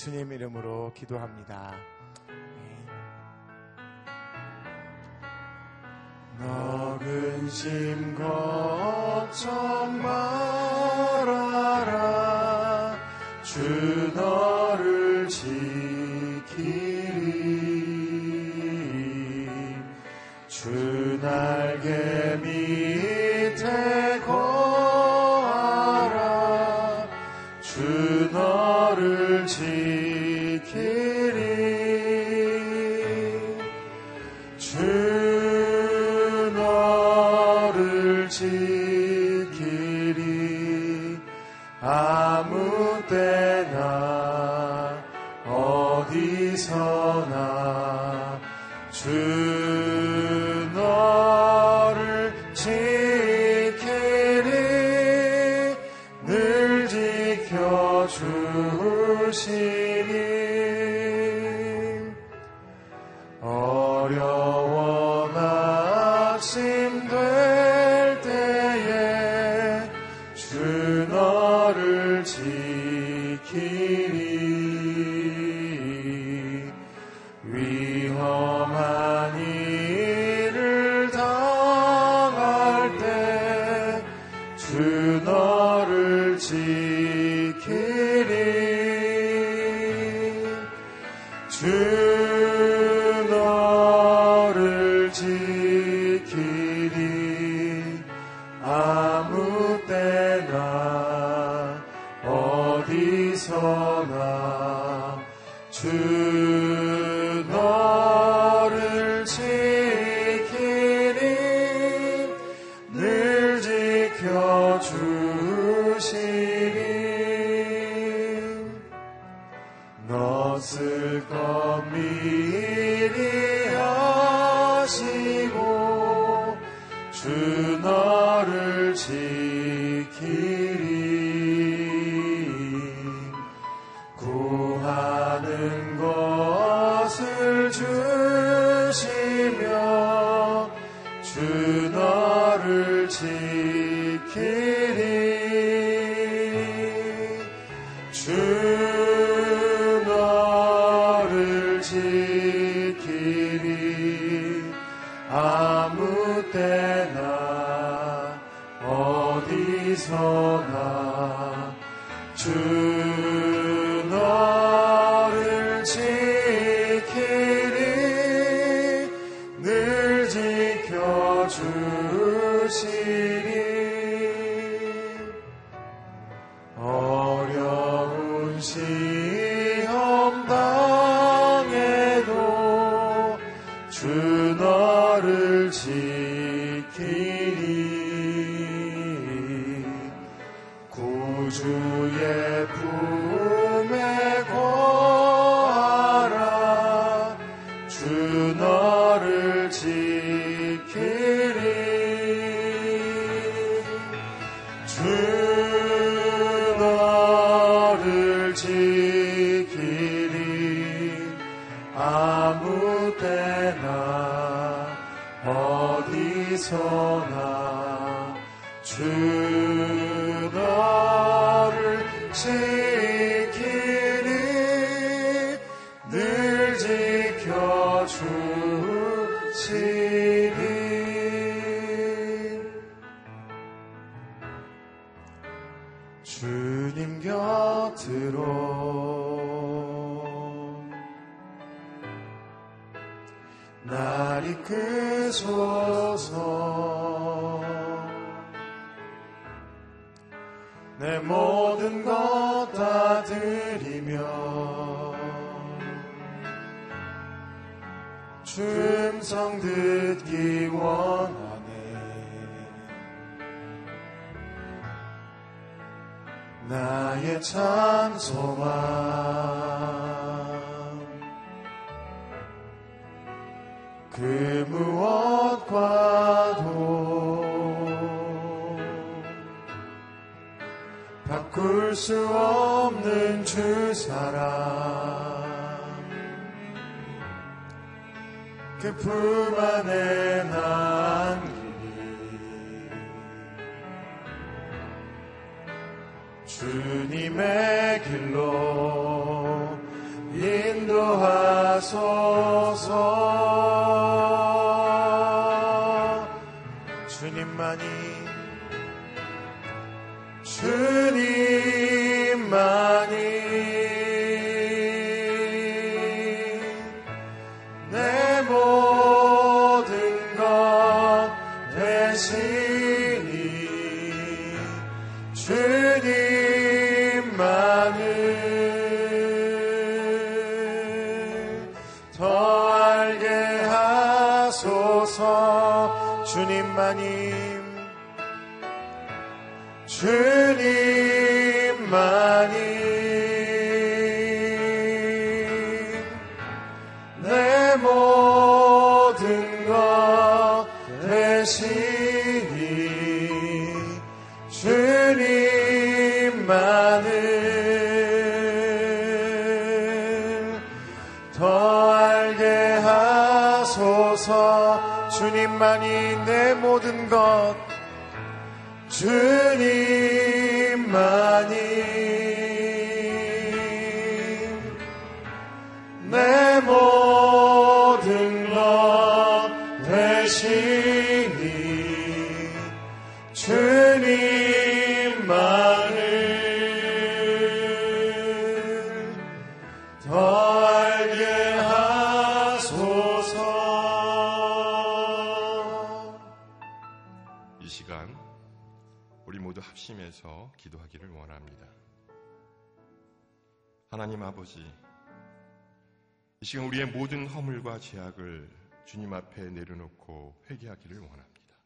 예수님 이름으로 기도합니다. 예. 너근 심 걱정 말아라 주 너. 주나 주 mercy. 지금 주님 곁으로 날 이끄소 그 찬송하 대신이 주님만을 더 알게 하소서. 주님만이 하나님 아버지, 이 시간 우리의 모든 허물과 죄악을 주님 앞에 내려놓고 회개하기를 원합니다.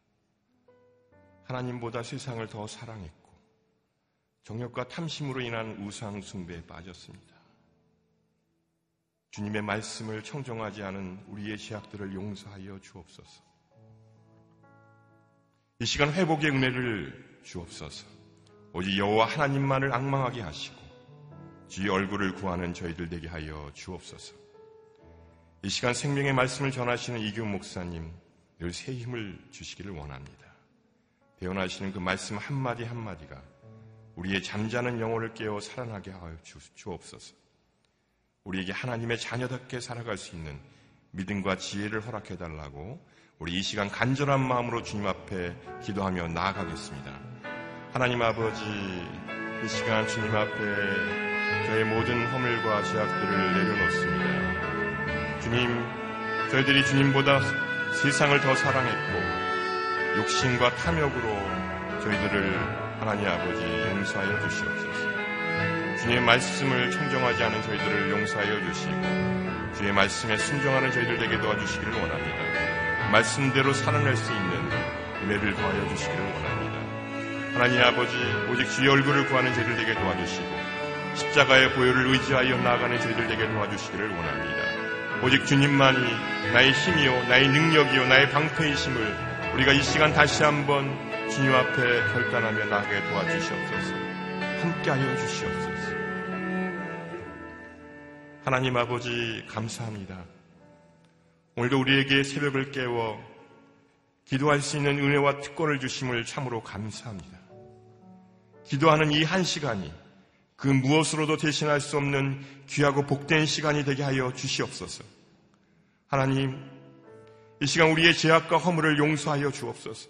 하나님보다 세상을 더 사랑했고 정욕과 탐심으로 인한 우상 숭배에 빠졌습니다. 주님의 말씀을 청정하지 않은 우리의 죄악들을 용서하여 주옵소서. 이 시간 회복의 은혜를 주옵소서. 오직 여호와 하나님만을 악망하게 하시고 주의 얼굴을 구하는 저희들 되게 하여 주옵소서. 이 시간 생명의 말씀을 전하시는 이규 목사님 늘 새 힘을 주시기를 원합니다. 배워나시는 그 말씀 한마디 한마디가 우리의 잠자는 영혼을 깨워 살아나게 하여 주- 주옵소서. 우리에게 하나님의 자녀답게 살아갈 수 있는 믿음과 지혜를 허락해 달라고 우리 이 시간 간절한 마음으로 주님 앞에 기도하며 나아가겠습니다. 하나님 아버지, 이 시간 주님 앞에 저의 모든 허물과 죄악들을 내려놓습니다. 주님, 저희들이 주님보다 세상을 더 사랑했고 욕심과 탐욕으로 저희들을 하나님 아버지 용서하여 주시옵소서. 주님의 말씀을 청정하지 않은 저희들을 용서하여 주시고 주의 말씀에 순종하는 저희들 되게 도와주시기를 원합니다. 말씀대로 살아낼 수 있는 은혜를 더하여 주시기를 원합니다. 하나님 아버지 오직 주의 얼굴을 구하는 저희들 되게 도와주시고 십자가의 보혈을 의지하여 나아가는 저희들 되게 도와주시기를 원합니다. 오직 주님만이 나의 힘이요 나의 능력이요 나의 방패이심을 우리가 이 시간 다시 한번 주님 앞에 결단하며 나가게 도와주시옵소서. 함께하여 주시옵소서. 하나님 아버지 감사합니다. 오늘도 우리에게 새벽을 깨워 기도할 수 있는 은혜와 특권을 주심을 참으로 감사합니다. 기도하는 이 한 시간이 그 무엇으로도 대신할 수 없는 귀하고 복된 시간이 되게 하여 주시옵소서. 하나님, 이 시간 우리의 죄악과 허물을 용서하여 주옵소서.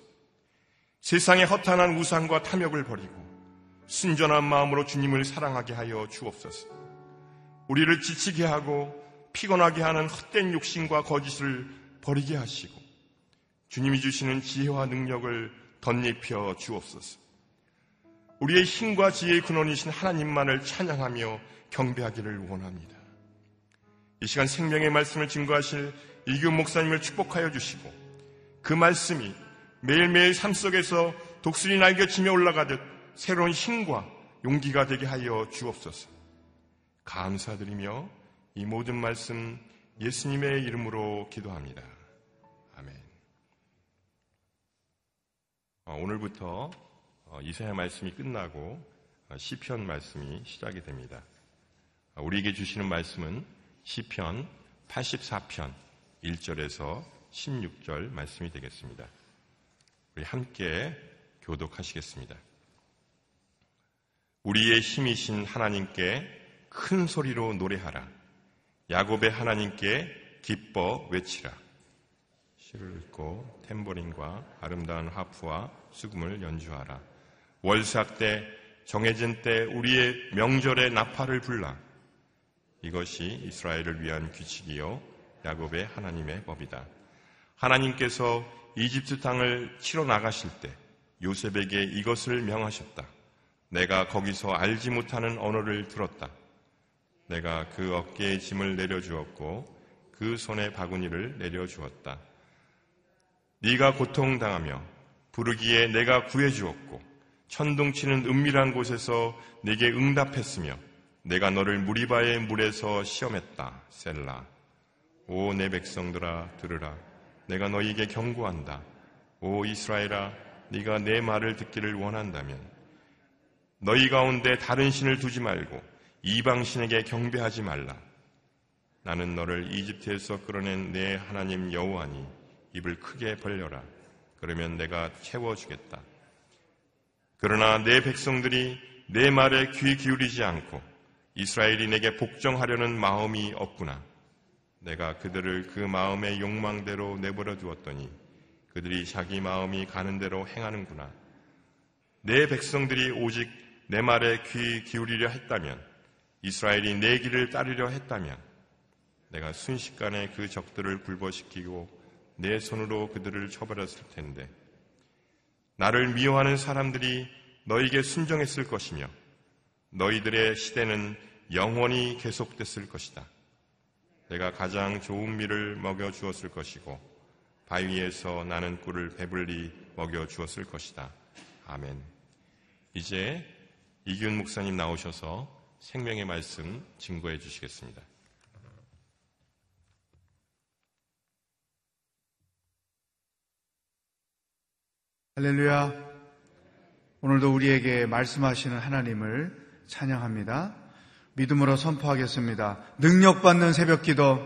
세상의 허탄한 우상과 탐욕을 버리고 순전한 마음으로 주님을 사랑하게 하여 주옵소서. 우리를 지치게 하고 피곤하게 하는 헛된 욕심과 거짓을 버리게 하시고 주님이 주시는 지혜와 능력을 덧입혀 주옵소서. 우리의 힘과 지혜의 근원이신 하나님만을 찬양하며 경배하기를 원합니다. 이 시간 생명의 말씀을 증거하실 이규 목사님을 축복하여 주시고 그 말씀이 매일매일 삶 속에서 독수리 날개치며 올라가듯 새로운 힘과 용기가 되게 하여 주옵소서. 감사드리며 이 모든 말씀 예수님의 이름으로 기도합니다. 아멘. 어, 오늘부터 어, 이사야 말씀이 끝나고 어, 시편 말씀이 시작이 됩니다. 어, 우리에게 주시는 말씀은 시편 84편 1절에서 16절 말씀이 되겠습니다. 우리 함께 교독하시겠습니다. 우리의 힘이신 하나님께 큰 소리로 노래하라. 야곱의 하나님께 기뻐 외치라. 시를 읽고 템버린과 아름다운 하프와 수금을 연주하라. 월삭 때 정해진 때 우리의 명절에 나팔을 불라. 이것이 이스라엘을 위한 규칙이요 야곱의 하나님의 법이다. 하나님께서 이집트 땅을 치러 나가실 때 요셉에게 이것을 명하셨다. 내가 거기서 알지 못하는 언어를 들었다. 내가 그 어깨에 짐을 내려주었고 그 손에 바구니를 내려주었다. 네가 고통당하며 부르기에 내가 구해주었고 천둥치는 은밀한 곳에서 네게 응답했으며 내가 너를 무리바의 물에서 시험했다. 셀라. 오 내 백성들아 들으라. 내가 너희에게 경고한다. 오 이스라엘아 네가 내 말을 듣기를 원한다면 너희 가운데 다른 신을 두지 말고 이방 신에게 경배하지 말라. 나는 너를 이집트에서 끌어낸 내 하나님 여호와니 입을 크게 벌려라. 그러면 내가 채워주겠다. 그러나 내 백성들이 내 말에 귀 기울이지 않고 이스라엘이 내게 복종하려는 마음이 없구나. 내가 그들을 그 마음의 욕망대로 내버려 두었더니 그들이 자기 마음이 가는 대로 행하는구나. 내 백성들이 오직 내 말에 귀 기울이려 했다면 이스라엘이 내 길을 따르려 했다면 내가 순식간에 그 적들을 굴복시키고 내 손으로 그들을 처벌했을 텐데 나를 미워하는 사람들이 너에게 순종했을 것이며 너희들의 시대는 영원히 계속됐을 것이다. 내가 가장 좋은 밀을 먹여 주었을 것이고 바위에서 나는 꿀을 배불리 먹여 주었을 것이다. 아멘. 이제 이균 목사님 나오셔서 생명의 말씀 증거해 주시겠습니다. 할렐루야. 오늘도 우리에게 말씀하시는 하나님을 찬양합니다. 믿음으로 선포하겠습니다. 능력받는 새벽 기도,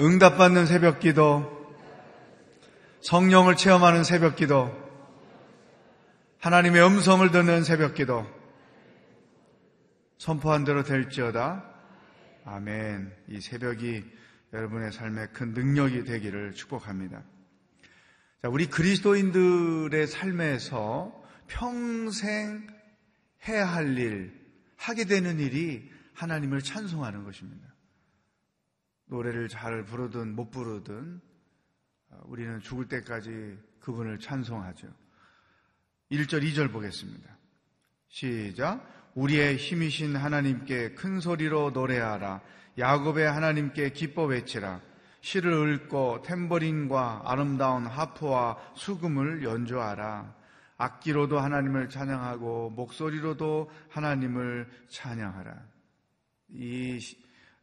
응답받는 새벽 기도, 성령을 체험하는 새벽 기도, 하나님의 음성을 듣는 새벽 기도, 선포한 대로 될지어다. 아멘. 이 새벽이 여러분의 삶에 큰 능력이 되기를 축복합니다. 자, 우리 그리스도인들의 삶에서 평생 해야 할 일, 하게 되는 일이 하나님을 찬송하는 것입니다. 노래를 잘 부르든 못 부르든 어, 우리는 죽을 때까지 그분을 찬송하죠. 1절, 2절 보겠습니다. 시작. 우리의 힘이신 하나님께 큰 소리로 노래하라. 야곱의 하나님께 기뻐 외치라. 시를 읊고 탬버린과 아름다운 하프와 수금을 연주하라. 악기로도 하나님을 찬양하고 목소리로도 하나님을 찬양하라. 이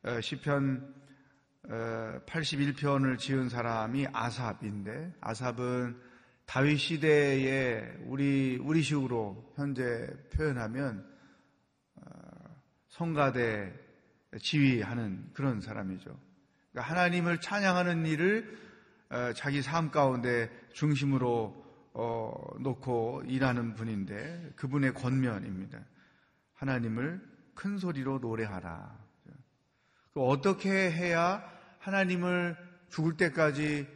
어, 시편 81편을 어, 지은 사람이 아삽인데 아삽은 다윗 시대에 우리 우리식으로 현재 표현하면 어, 성가대 지휘하는 그런 사람이죠. 그러니까 하나님을 찬양하는 일을 자기 삶 가운데 중심으로 어, 놓고 일하는 분인데 그분의 권면입니다. 하나님을 큰 소리로 노래하라. 어떻게 해야 하나님을 죽을 때까지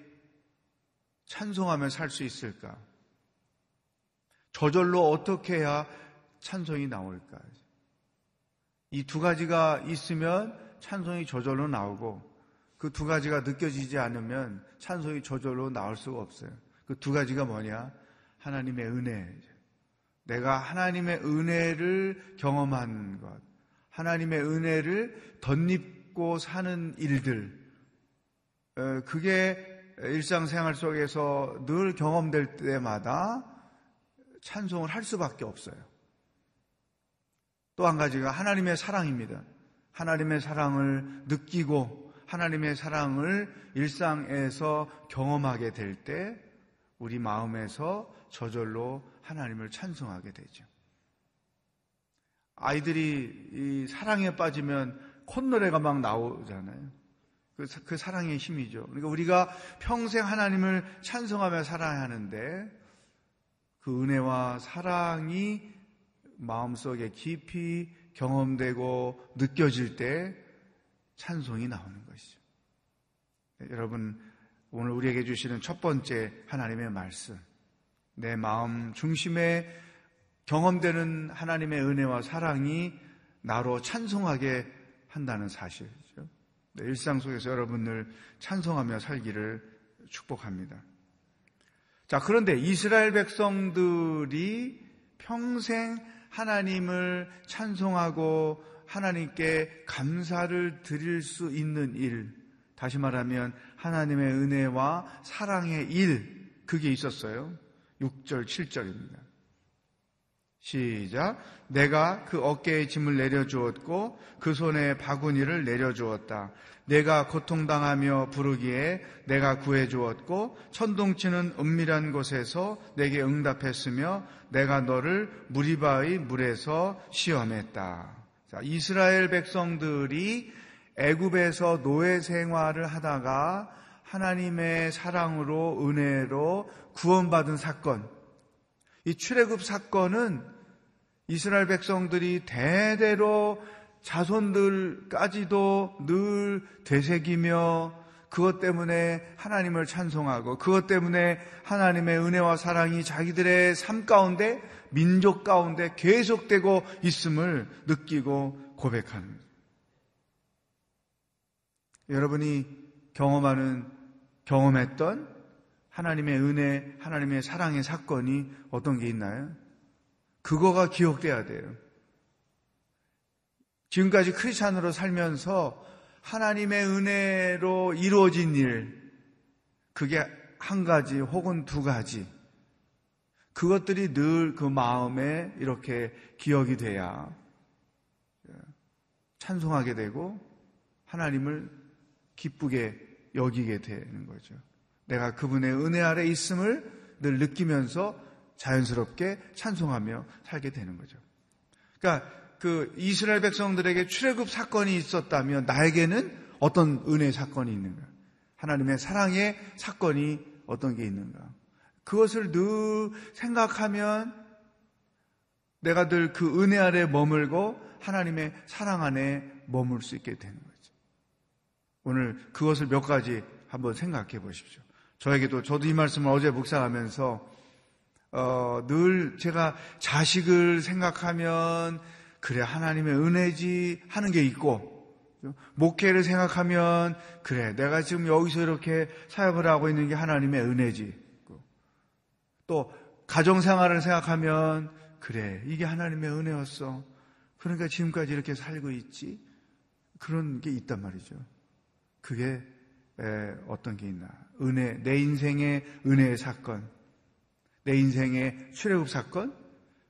찬송하며 살 수 있을까? 저절로 어떻게 해야 찬송이 나올까? 이 두 가지가 있으면 찬송이 저절로 나오고 그 두 가지가 느껴지지 않으면 찬송이 저절로 나올 수가 없어요. 그 두 가지가 뭐냐? 하나님의 은혜. 내가 하나님의 은혜를 경험한 것. 하나님의 은혜를 덧입고 사는 일들. 어, 그게 일상생활 속에서 늘 경험될 때마다 찬송을 할 수밖에 없어요. 또 한 가지가 하나님의 사랑입니다. 하나님의 사랑을 느끼고 하나님의 사랑을 일상에서 경험하게 될 때 우리 마음에서 저절로 하나님을 찬송하게 되죠. 아이들이 이 사랑에 빠지면 콧노래가 막 나오잖아요. 그, 그 사랑의 힘이죠. 그러니까 우리가 평생 하나님을 찬송하며 살아야 하는데 그 은혜와 사랑이 마음속에 깊이 경험되고 느껴질 때 찬송이 나오는 것이죠. 네, 여러분, 오늘 우리에게 주시는 첫 번째 하나님의 말씀. 내 마음 중심에 경험되는 하나님의 은혜와 사랑이 나로 찬송하게 한다는 사실이죠. 네, 일상 속에서 여러분을 찬송하며 살기를 축복합니다. 자, 그런데 이스라엘 백성들이 평생 하나님을 찬송하고 하나님께 감사를 드릴 수 있는 일, 다시 말하면 하나님의 은혜와 사랑의 일, 그게 있었어요. 6절, 7절입니다. 시작. 내가 그 어깨에 짐을 내려주었고 그 손에 바구니를 내려주었다. 내가 고통당하며 부르기에 내가 구해주었고 천둥치는 은밀한 곳에서 내게 응답했으며 내가 너를 무리바의 물에서 시험했다. 자, 이스라엘 백성들이 애굽에서 노예 생활을 하다가 하나님의 사랑으로 은혜로 구원받은 사건. 이 출애굽 사건은 이스라엘 백성들이 대대로 자손들까지도 늘 되새기며 그것 때문에 하나님을 찬송하고 그것 때문에 하나님의 은혜와 사랑이 자기들의 삶 가운데 민족 가운데 계속되고 있음을 느끼고 고백하는 여러분이 경험하는 경험했던 하나님의 은혜, 하나님의 사랑의 사건이 어떤 게 있나요? 그거가 기억돼야 돼요. 지금까지 크리스찬으로 살면서 하나님의 은혜로 이루어진 일, 그게 한 가지 혹은 두 가지. 그것들이 늘 그 마음에 이렇게 기억이 돼야 찬송하게 되고 하나님을 기쁘게 여기게 되는 거죠. 내가 그분의 은혜 아래 있음을 늘 느끼면서 자연스럽게 찬송하며 살게 되는 거죠. 그러니까 그 이스라엘 백성들에게 출애굽 사건이 있었다면 나에게는 어떤 은혜 사건이 있는가? 하나님의 사랑의 사건이 어떤 게 있는가? 그것을 늘 생각하면 내가 늘 그 은혜 아래 머물고 하나님의 사랑 안에 머물 수 있게 되는 거죠. 오늘 그것을 몇 가지 한번 생각해 보십시오. 저에게도 저도 이 말씀을 어제 묵상하면서 어, 늘 제가 자식을 생각하면 그래 하나님의 은혜지 하는 게 있고 목회를 생각하면 그래 내가 지금 여기서 이렇게 사역을 하고 있는 게 하나님의 은혜지. 또 가정 생활을 생각하면 그래 이게 하나님의 은혜였어. 그러니까 지금까지 이렇게 살고 있지? 그런 게 있단 말이죠. 그게 어떤 게 있나? 은혜 내 인생의 은혜의 사건. 내 인생의 출애굽 사건?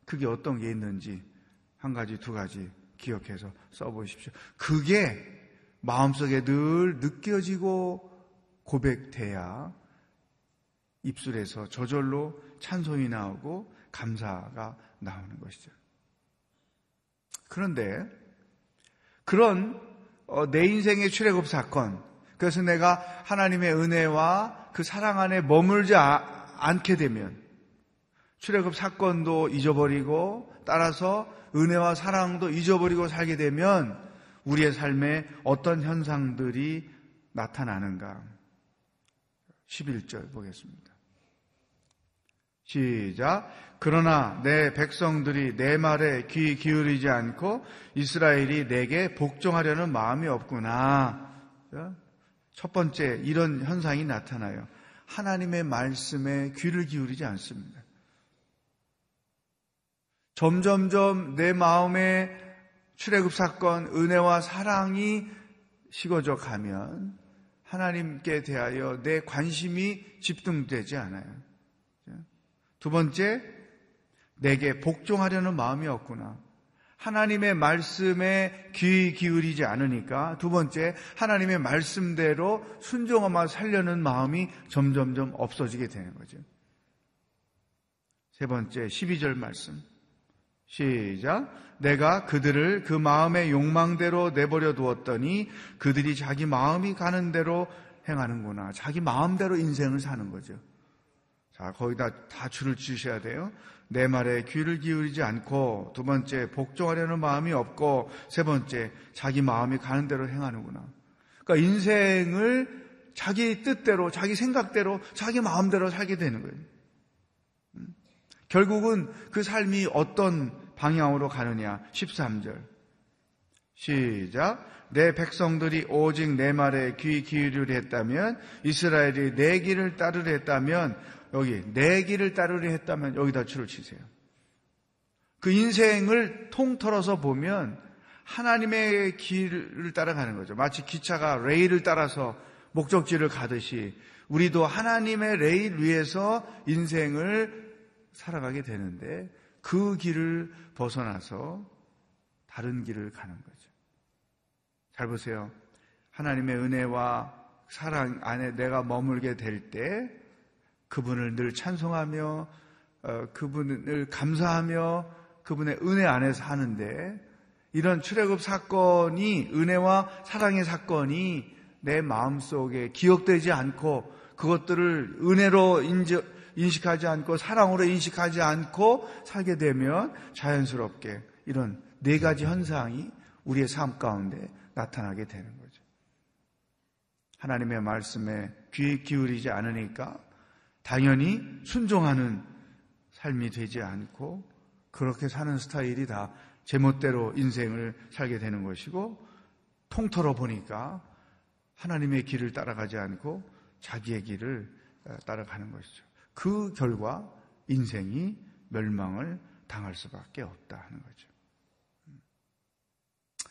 그게 어떤 게 있는지 한 가지 두 가지 기억해서 써보십시오. 그게 마음속에 늘 느껴지고 고백돼야 입술에서 저절로 찬송이 나오고 감사가 나오는 것이죠. 그런데 그런 어, 내 인생의 출애굽 사건, 그래서 내가 하나님의 은혜와 그 사랑 안에 머물지 않게 되면 출애굽 사건도 잊어버리고 따라서 은혜와 사랑도 잊어버리고 살게 되면 우리의 삶에 어떤 현상들이 나타나는가? 11절 보겠습니다. 시작. 그러나 내 백성들이 내 말에 귀 기울이지 않고 이스라엘이 내게 복종하려는 마음이 없구나. 첫 번째 이런 현상이 나타나요. 하나님의 말씀에 귀를 기울이지 않습니다. 점점점 내 마음에 출애굽 사건, 은혜와 사랑이 식어져 가면 하나님께 대하여 내 관심이 집중되지 않아요. 두 번째, 내게 복종하려는 마음이 없구나. 하나님의 말씀에 귀 기울이지 않으니까 두 번째, 하나님의 말씀대로 순종하며 살려는 마음이 점점점 없어지게 되는 거죠. 세 번째, 12절 말씀. 시작. 내가 그들을 그 마음의 욕망대로 내버려 두었더니 그들이 자기 마음이 가는 대로 행하는구나. 자기 마음대로 인생을 사는 거죠. 자, 거기다 다 줄을 치셔야 돼요. 내 말에 귀를 기울이지 않고 두 번째 복종하려는 마음이 없고 세 번째 자기 마음이 가는 대로 행하는구나. 그러니까 인생을 자기 뜻대로, 자기 생각대로, 자기 마음대로 살게 되는 거예요. 음? 결국은 그 삶이 어떤 방향으로 가느냐. 13절. 시작. 내 백성들이 오직 내 말에 귀 기울이려 했다면 이스라엘이 내 길을 따르려 했다면 여기 내 길을 따르려 했다면 여기다 줄을 치세요. 그 인생을 통틀어서 보면 하나님의 길을 따라가는 거죠. 마치 기차가 레일을 따라서 목적지를 가듯이 우리도 하나님의 레일 위에서 인생을 살아가게 되는데 그 길을 벗어나서 다른 길을 가는 거죠. 잘 보세요. 하나님의 은혜와 사랑 안에 내가 머물게 될 때 그분을 늘 찬송하며 어, 그분을 감사하며 그분의 은혜 안에서 하는데 이런 출애굽 사건이 은혜와 사랑의 사건이 내 마음속에 기억되지 않고 그것들을 은혜로 인 식하지 않고 사랑으로 인식하지 않고 살게 되면 자연스럽게 이런 네 가지 현상이 우리의 삶 가운데 나타나게 되는 거죠. 하나님의 말씀에 귀 기울이지 않으니까 당연히 순종하는 삶이 되지 않고 그렇게 사는 스타일이 다 제멋대로 인생을 살게 되는 것이고 통틀어 보니까 하나님의 길을 따라가지 않고 자기의 길을 어, 따라가는 것이죠. 그 결과 인생이 멸망을 당할 수밖에 없다 하는 거죠. 음.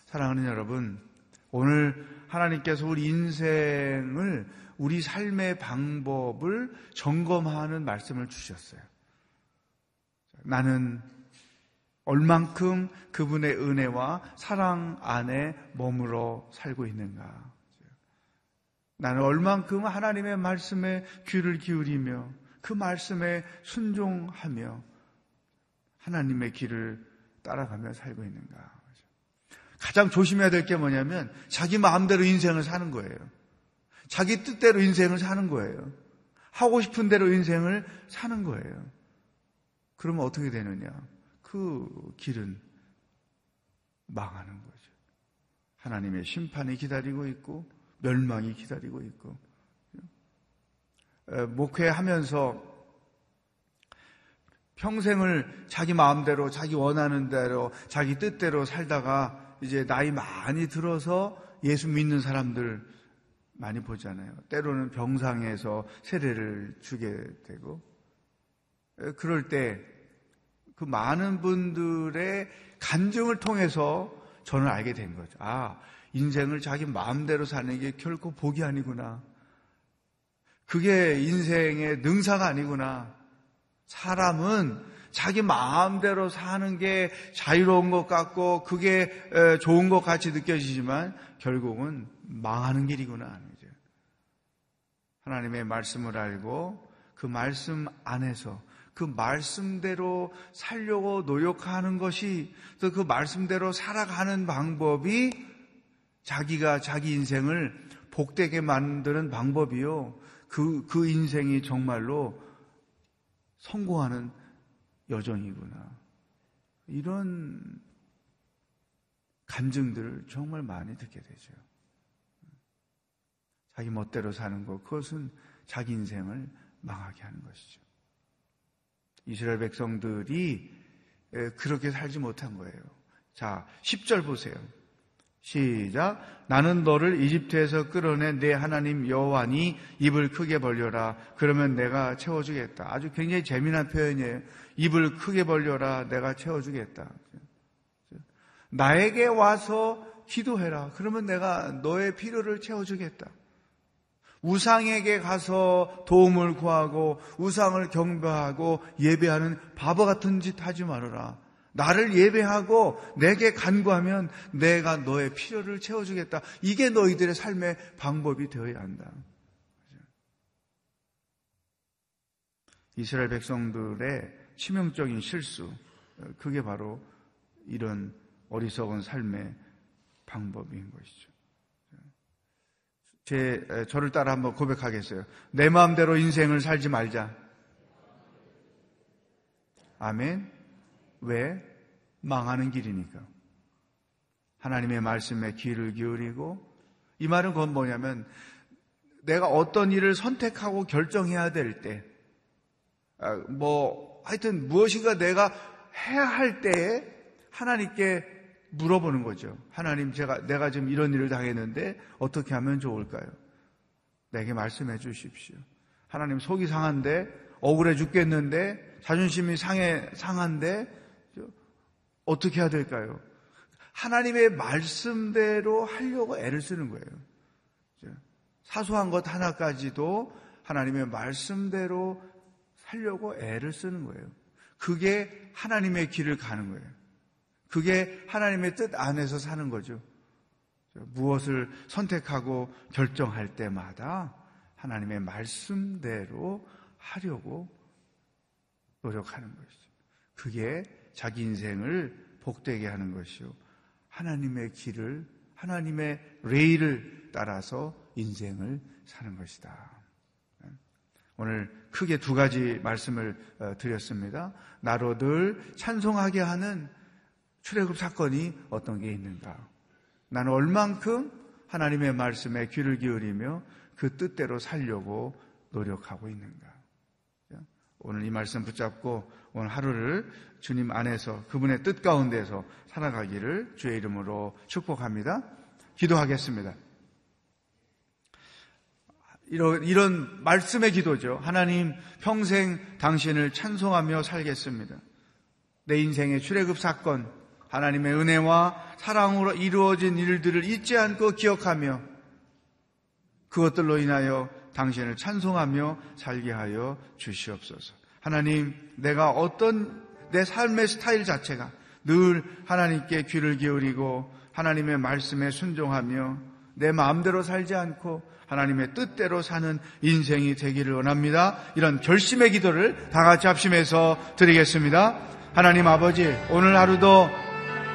사랑하는 여러분, 오늘 하나님께서 우리 인생을 우리 삶의 방법을 점검하는 말씀을 주셨어요. 나는 얼만큼 그분의 은혜와 사랑 안에 머물러 살고 있는가? 나는 얼만큼 하나님의 말씀에 귀를 기울이며 그 말씀에 순종하며 하나님의 길을 따라가며 살고 있는가? 가장 조심해야 될 게 뭐냐면 자기 마음대로 인생을 사는 거예요. 자기 뜻대로 인생을 사는 거예요. 하고 싶은 대로 인생을 사는 거예요. 그러면 어떻게 되느냐? 그 길은 망하는 거죠. 하나님의 심판이 기다리고 있고 멸망이 기다리고 있고 목회하면서 평생을 자기 마음대로 자기 원하는 대로 자기 뜻대로 살다가 이제 나이 많이 들어서 예수 믿는 사람들 많이 보잖아요. 때로는 병상에서 세례를 주게 되고 그럴 때 그 많은 분들의 간증을 통해서 저는 알게 된 거죠. 아, 인생을 자기 마음대로 사는 게 결코 복이 아니구나. 그게 인생의 능사가 아니구나. 사람은 자기 마음대로 사는 게 자유로운 것 같고 그게 좋은 것 같이 느껴지지만 결국은 망하는 길이구나. 하나님의 말씀을 알고 그 말씀 안에서 그 말씀대로 살려고 노력하는 것이 또 그 말씀대로 살아가는 방법이 자기가 자기 인생을 복되게 만드는 방법이요. 그, 그 인생이 정말로 성공하는 여정이구나. 이런 간증들을 정말 많이 듣게 되죠. 자기 멋대로 사는 것, 그것은 자기 인생을 망하게 하는 것이죠. 이스라엘 백성들이 그렇게 살지 못한 거예요. 자, 10절 보세요. 시작. 나는 너를 이집트에서 끌어낸 내 하나님 여호와니 입을 크게 벌려라. 그러면 내가 채워주겠다. 아주 굉장히 재미난 표현이에요. 입을 크게 벌려라. 내가 채워주겠다. 나에게 와서 기도해라. 그러면 내가 너의 필요를 채워주겠다. 우상에게 가서 도움을 구하고 우상을 경배하고 예배하는 바보 같은 짓 하지 말아라. 나를 예배하고 내게 간구하면 내가 너의 필요를 채워주겠다. 이게 너희들의 삶의 방법이 되어야 한다. 이스라엘 백성들의 치명적인 실수, 그게 바로 이런 어리석은 삶의 방법인 것이죠. 제, 저를 따라 한번 고백하겠어요. 내 마음대로 인생을 살지 말자. 아멘. 왜? 망하는 길이니까. 하나님의 말씀에 귀를 기울이고 이 말은 그건 뭐냐면 내가 어떤 일을 선택하고 결정해야 될 때, 아, 뭐 하여튼 무엇인가 내가 해야 할 때에 하나님께 물어보는 거죠. 하나님, 제가 내가 지금 이런 일을 당했는데 어떻게 하면 좋을까요? 내게 말씀해 주십시오. 하나님 속이 상한데 억울해 죽겠는데 자존심이 상해 상한데 어떻게 해야 될까요? 하나님의 말씀대로 하려고 애를 쓰는 거예요. 사소한 것 하나까지도 하나님의 말씀대로 살려고 애를 쓰는 거예요. 그게 하나님의 길을 가는 거예요. 그게 하나님의 뜻 안에서 사는 거죠. 무엇을 선택하고 결정할 때마다 하나님의 말씀대로 하려고 노력하는 것이죠. 그게 자기 인생을 복되게 하는 것이요. 하나님의 길을, 하나님의 레일을 따라서 인생을 사는 것이다. 오늘 크게 두 가지 말씀을 어, 드렸습니다. 나로 늘 찬송하게 하는 출애굽 사건이 어떤 게 있는가? 나는 얼만큼 하나님의 말씀에 귀를 기울이며 그 뜻대로 살려고 노력하고 있는가? 오늘 이 말씀 붙잡고 오늘 하루를 주님 안에서 그분의 뜻 가운데서 살아가기를 주의 이름으로 축복합니다. 기도하겠습니다. 이런, 이런 말씀의 기도죠. 하나님 평생 당신을 찬송하며 살겠습니다. 내 인생의 출애굽 사건, 하나님의 은혜와 사랑으로 이루어진 일들을 잊지 않고 기억하며 그것들로 인하여 당신을 찬송하며 살게 하여 주시옵소서. 하나님, 내가 어떤 내 삶의 스타일 자체가 늘 하나님께 귀를 기울이고 하나님의 말씀에 순종하며 내 마음대로 살지 않고 하나님의 뜻대로 사는 인생이 되기를 원합니다. 이런 결심의 기도를 다 같이 합심해서 드리겠습니다. 하나님 아버지, 오늘 하루도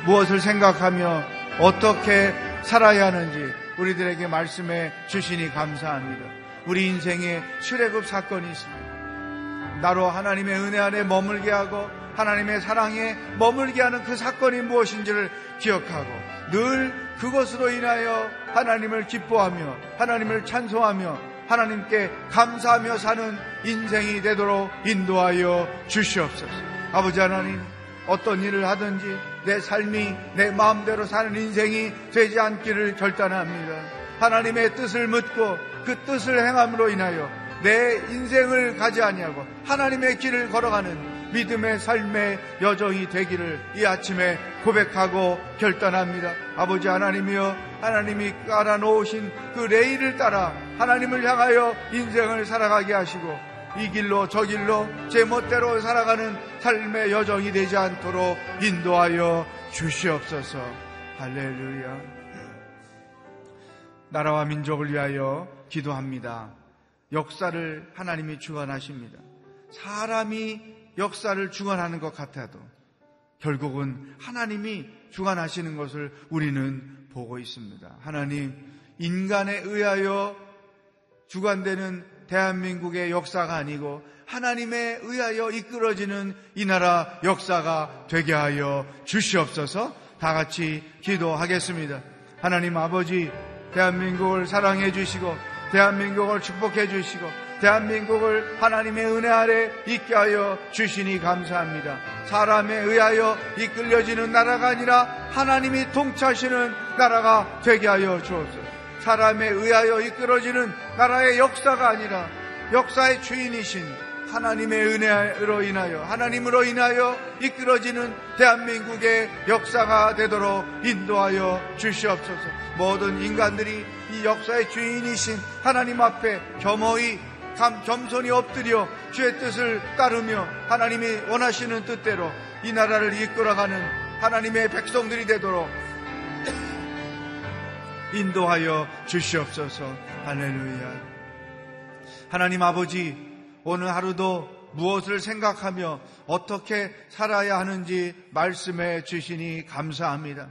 무엇을 생각하며 어떻게 살아야 하는지 우리들에게 말씀해 주시니 감사합니다. 우리 인생에 출애굽 사건이 있습니다. 나로 하나님의 은혜 안에 머물게 하고 하나님의 사랑에 머물게 하는 그 사건이 무엇인지를 기억하고 늘 그것으로 인하여 하나님을 기뻐하며 하나님을 찬송하며 하나님께 감사하며 사는 인생이 되도록 인도하여 주시옵소서. 아버지 하나님, 어떤 일을 하든지 내 삶이 내 마음대로 사는 인생이 되지 않기를 결단합니다. 하나님의 뜻을 묻고 그 뜻을 행함으로 인하여 내 인생을 가지 아니하고 하나님의 길을 걸어가는 믿음의 삶의 여정이 되기를 이 아침에 고백하고 결단합니다. 아버지 하나님이여 하나님이 깔아놓으신 그 레일을 따라 하나님을 향하여 인생을 살아가게 하시고 이 길로 저 길로 제 멋대로 살아가는 삶의 여정이 되지 않도록 인도하여 주시옵소서. 할렐루야. 나라와 민족을 위하여 기도합니다. 역사를 하나님이 주관하십니다. 사람이 역사를 주관하는 것 같아도 결국은 하나님이 주관하시는 것을 우리는 보고 있습니다. 하나님, 인간에 의하여 주관되는 대한민국의 역사가 아니고 하나님에 의하여 이끌어지는 이 나라 역사가 되게 하여 주시옵소서 다 같이 기도하겠습니다. 하나님 아버지, 대한민국을 사랑해 주시고, 대한민국을 축복해 주시고, 대한민국을 하나님의 은혜 아래 있게 하여 주시니 감사합니다. 사람에 의하여 이끌려지는 나라가 아니라 하나님이 통치하시는 나라가 되게 하여 주옵소서. 사람에 의하여 이끌어지는 나라의 역사가 아니라 역사의 주인이신 하나님의 은혜로 인하여 하나님으로 인하여 이끌어지는 대한민국의 역사가 되도록 인도하여 주시옵소서. 모든 인간들이 이 역사의 주인이신 하나님 앞에 겸허히 감, 겸손히 엎드려 주의 뜻을 따르며 하나님이 원하시는 뜻대로 이 나라를 이끌어가는 하나님의 백성들이 되도록 인도하여 주시옵소서. 할렐루야. 하나님 아버지, 오늘 하루도 무엇을 생각하며 어떻게 살아야 하는지 말씀해 주시니 감사합니다.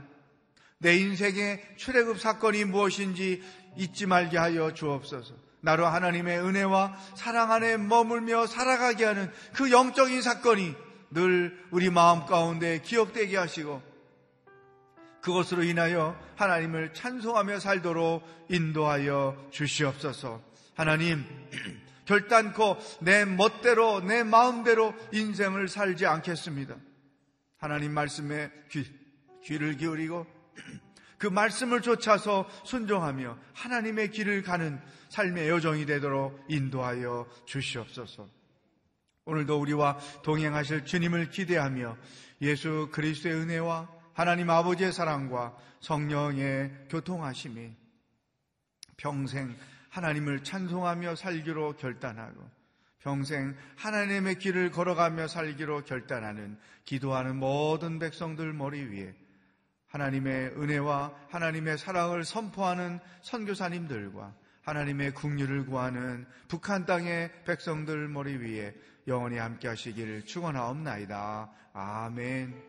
내 인생의 출애굽 사건이 무엇인지 잊지 말게 하여 주옵소서. 나로 하나님의 은혜와 사랑 안에 머물며 살아가게 하는 그 영적인 사건이 늘 우리 마음 가운데 기억되게 하시고 그것으로 인하여 하나님을 찬송하며 살도록 인도하여 주시옵소서. 하나님, 결단코 내 멋대로, 내 마음대로 인생을 살지 않겠습니다. 하나님 말씀에 귀, 귀를 기울이고 그 말씀을 쫓아서 순종하며 하나님의 길을 가는 삶의 여정이 되도록 인도하여 주시옵소서. 오늘도 우리와 동행하실 주님을 기대하며 예수 그리스도의 은혜와 하나님 아버지의 사랑과 성령의 교통하심이 평생 하나님을 찬송하며 살기로 결단하고 평생 하나님의 길을 걸어가며 살기로 결단하는 기도하는 모든 백성들 머리 위에 하나님의 은혜와 하나님의 사랑을 선포하는 선교사님들과 하나님의 국류를 구하는 북한 땅의 백성들 머리 위에 영원히 함께 하시기를 축원하옵나이다. 아멘.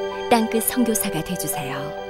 땅끝 성교사가 되주세요